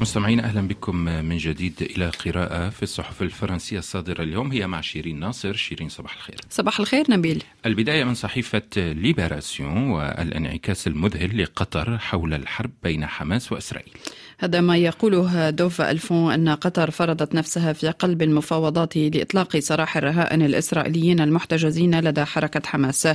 مستمعين أهلا بكم من جديد إلى قراءة في الصحف الفرنسية الصادرة اليوم. هي مع شيرين ناصر. شيرين صباح الخير. صباح الخير نبيل. البداية من صحيفة ليبراسيون والانعكاس المذهل لقطر حول الحرب بين حماس وإسرائيل. هذا ما يقوله دوف ألفون أن قطر فرضت نفسها في قلب المفاوضات لإطلاق سراح الرهائن الإسرائيليين المحتجزين لدى حركة حماس.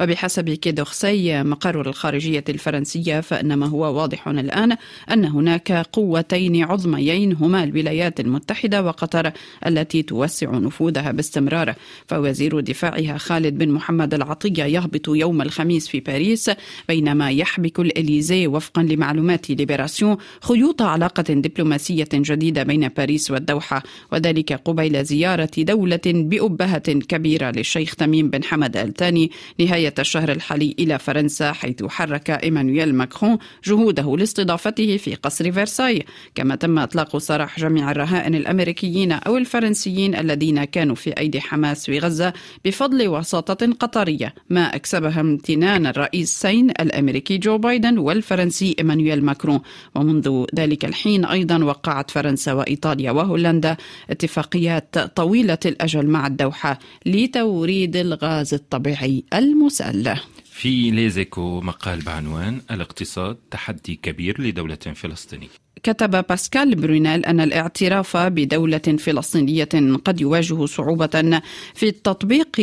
وبحسب كي دورسيه مقر الخارجية الفرنسية فإن ما هو واضح الآن أن هناك قوتين عظميين هما الولايات المتحدة وقطر التي توسع نفوذها باستمرار. فوزير دفاعها خالد بن محمد العطية يهبط يوم الخميس في باريس بينما يحبك الإليزيه وفقا لمعلومات ليبراسيون خيوط خيوط علاقة دبلوماسية جديدة بين باريس والدوحة وذلك قبيل زيارة دولة بأبهة كبيرة للشيخ تميم بن حمد آل ثاني نهاية الشهر الحالي إلى فرنسا حيث حرك إيمانويل ماكرون جهوده لاستضافته في قصر فرساي. كما تم إطلاق سراح جميع الرهائن الأمريكيين أو الفرنسيين الذين كانوا في أيدي حماس في غزة بفضل وساطة قطرية ما أكسبها امتنان الرئيسين الأمريكي جو بايدن والفرنسي إيمانويل ماكرون. ومنذ ذلك الحين أيضا وقعت فرنسا وإيطاليا وهولندا اتفاقيات طويلة الأجل مع الدوحة لتوريد الغاز الطبيعي المسال في ليزيكو مقال بعنوان الاقتصاد تحدي كبير لدولة فلسطينية. كتب باسكال برونيل أن الاعتراف بدولة فلسطينية قد يواجه صعوبة في التطبيق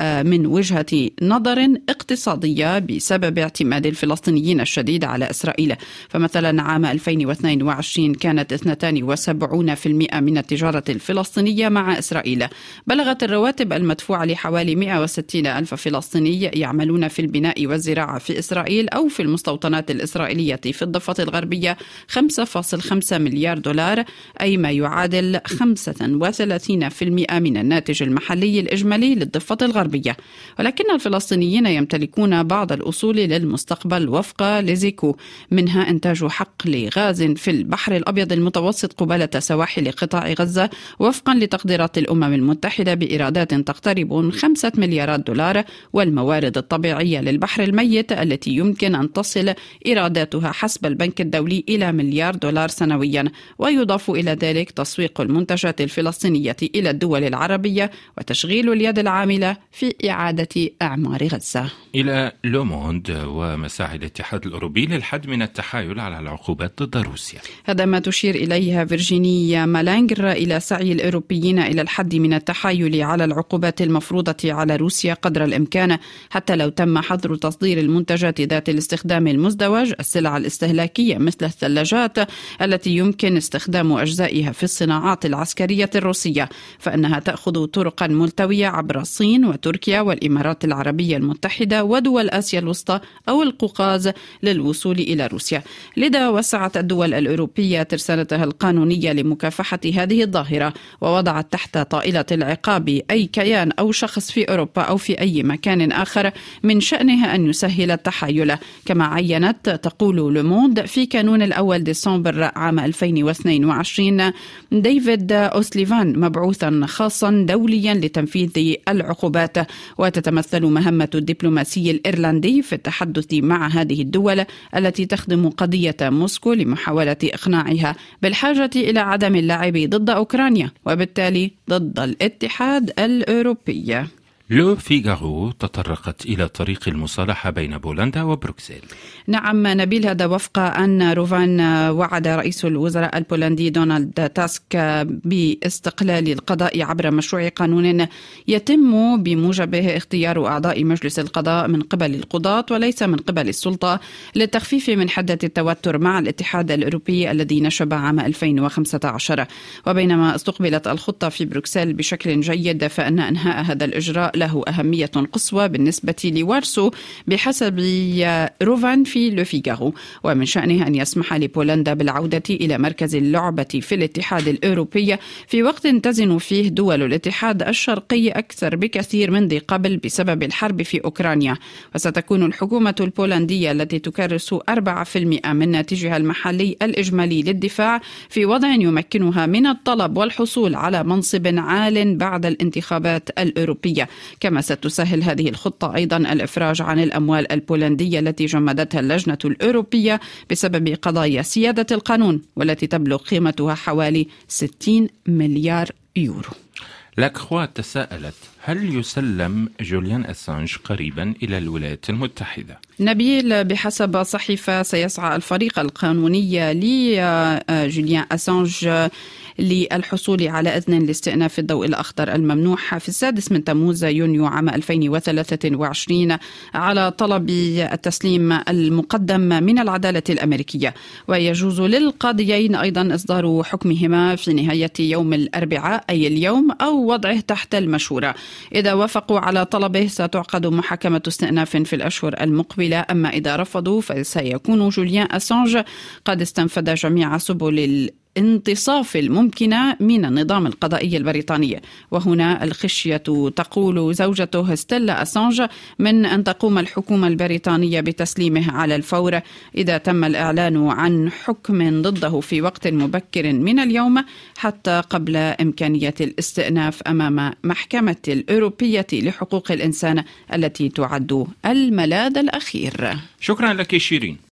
آه، من وجهة نظر اقتصادية بسبب اعتماد الفلسطينيين الشديد على إسرائيل. فمثلا عام 2022 كانت 72% من التجارة الفلسطينية مع إسرائيل. بلغت الرواتب المدفوعة لحوالي 160 ألف فلسطيني يعملون في البناء والزراعة في إسرائيل أو في المستوطنات الإسرائيلية في الضفة الغربية 5 5.5 مليار دولار أي ما يعادل 35% من الناتج المحلي الإجمالي للضفة الغربية. ولكن الفلسطينيين يمتلكون بعض الأصول للمستقبل وفق ليزيكو منها إنتاج حقل غاز في البحر الأبيض المتوسط قبالة سواحل قطاع غزة وفقا لتقديرات الأمم المتحدة بإيرادات تقترب من 5 مليارات دولار والموارد الطبيعية للبحر الميت التي يمكن أن تصل إيراداتها حسب البنك الدولي إلى مليار مليار دولار سنويا ويضاف إلى ذلك تسويق المنتجات الفلسطينية إلى الدول العربية وتشغيل اليد العاملة في إعادة أعمار غزة. إلى لوموند ومساعي الاتحاد الأوروبي للحد من التحايل على العقوبات ضد روسيا. هذا ما تشير إليها فيرجينيا مالانجر إلى سعي الأوروبيين إلى الحد من التحايل على العقوبات المفروضة على روسيا قدر الإمكان حتى لو تم حظر تصدير المنتجات ذات الاستخدام المزدوج السلع الاستهلاكية مثل الثلاجات التي يمكن استخدام أجزائها في الصناعات العسكرية الروسية فإنها تأخذ طرقا ملتوية عبر الصين وتركيا والإمارات العربية المتحدة ودول آسيا الوسطى أو القوقاز للوصول إلى روسيا. لذا وسعت الدول الأوروبية ترسانتها القانونية لمكافحة هذه الظاهرة ووضعت تحت طائلة العقاب أي كيان أو شخص في أوروبا أو في أي مكان آخر من شأنها أن يسهل التحايل. كما عينت تقول لوموند في كانون الأول ديسمبر ديسمبر عام 2022 ديفيد أوسوليفان مبعوثا خاصا دوليا لتنفيذ العقوبات وتتمثل مهمة الدبلوماسي الإيرلندي في التحدث مع هذه الدول التي تخدم قضية موسكو لمحاولة إقناعها بالحاجة إلى عدم اللعب ضد أوكرانيا وبالتالي ضد الاتحاد الأوروبي. لو فيغارو تطرقت إلى طريق المصالحة بين بولندا وبروكسل. نعم نبيل هذا وفق آن روفان وعد رئيس الوزراء البولندي دونالد تاسك باستقلال القضاء عبر مشروع قانون يتم بموجبه اختيار أعضاء مجلس القضاء من قبل القضاة وليس من قبل السلطة للتخفيف من حدة التوتر مع الاتحاد الأوروبي الذي نشب عام 2015 وبينما استقبلت الخطة في بروكسل بشكل جيد فإن إنهاء هذا الإجراء له أهمية قصوى بالنسبة لوارسو بحسب روفان في لوفيغارو ومن شأنه أن يسمح لبولندا بالعودة إلى مركز اللعبة في الاتحاد الأوروبي في وقت تزن فيه دول الاتحاد الشرقي أكثر بكثير من ذي قبل بسبب الحرب في أوكرانيا. وستكون الحكومة البولندية التي تكرس 4% من ناتجها المحلي الإجمالي للدفاع في وضع يمكنها من الطلب والحصول على منصب عال بعد الانتخابات الأوروبية. كما ستسهل هذه الخطة أيضا الإفراج عن الأموال البولندية التي جمدتها اللجنة الأوروبية بسبب قضايا سيادة القانون والتي تبلغ قيمتها حوالي 60 مليار يورو لاكخوا تساءلت هل يسلم جوليان أسانج قريبا إلى الولايات المتحدة؟ نبيل بحسب صحيفة سيسعى الفريق القانوني لجوليان أسانج للحصول على إذن لاستئناف الضوء الأخضر الممنوح في السادس من تموز يونيو عام 2023 على طلب التسليم المقدم من العدالة الأمريكية. ويجوز للقاضيين أيضا إصدار حكمهما في نهاية يوم الأربعاء أي اليوم أو وضعه تحت المشورة. إذا وافقوا على طلبه ستعقد محاكمة استئناف في الأشهر المقبلة. أما إذا رفضوا فسيكون جوليان أسانج. قد استنفذ جميع سبل الانتصاف الممكنة من النظام القضائي البريطاني. وهنا الخشية تقول زوجته ستيلا أسانج من أن تقوم الحكومة البريطانية بتسليمه على الفور. إذا تم الإعلان عن حكم ضده في وقت مبكر من اليوم حتى قبل إمكانية الاستئناف أمام محكمة الأوروبية لحقوق الإنسان التي تعد الملاذ الأخير. شكرا لك شيرين.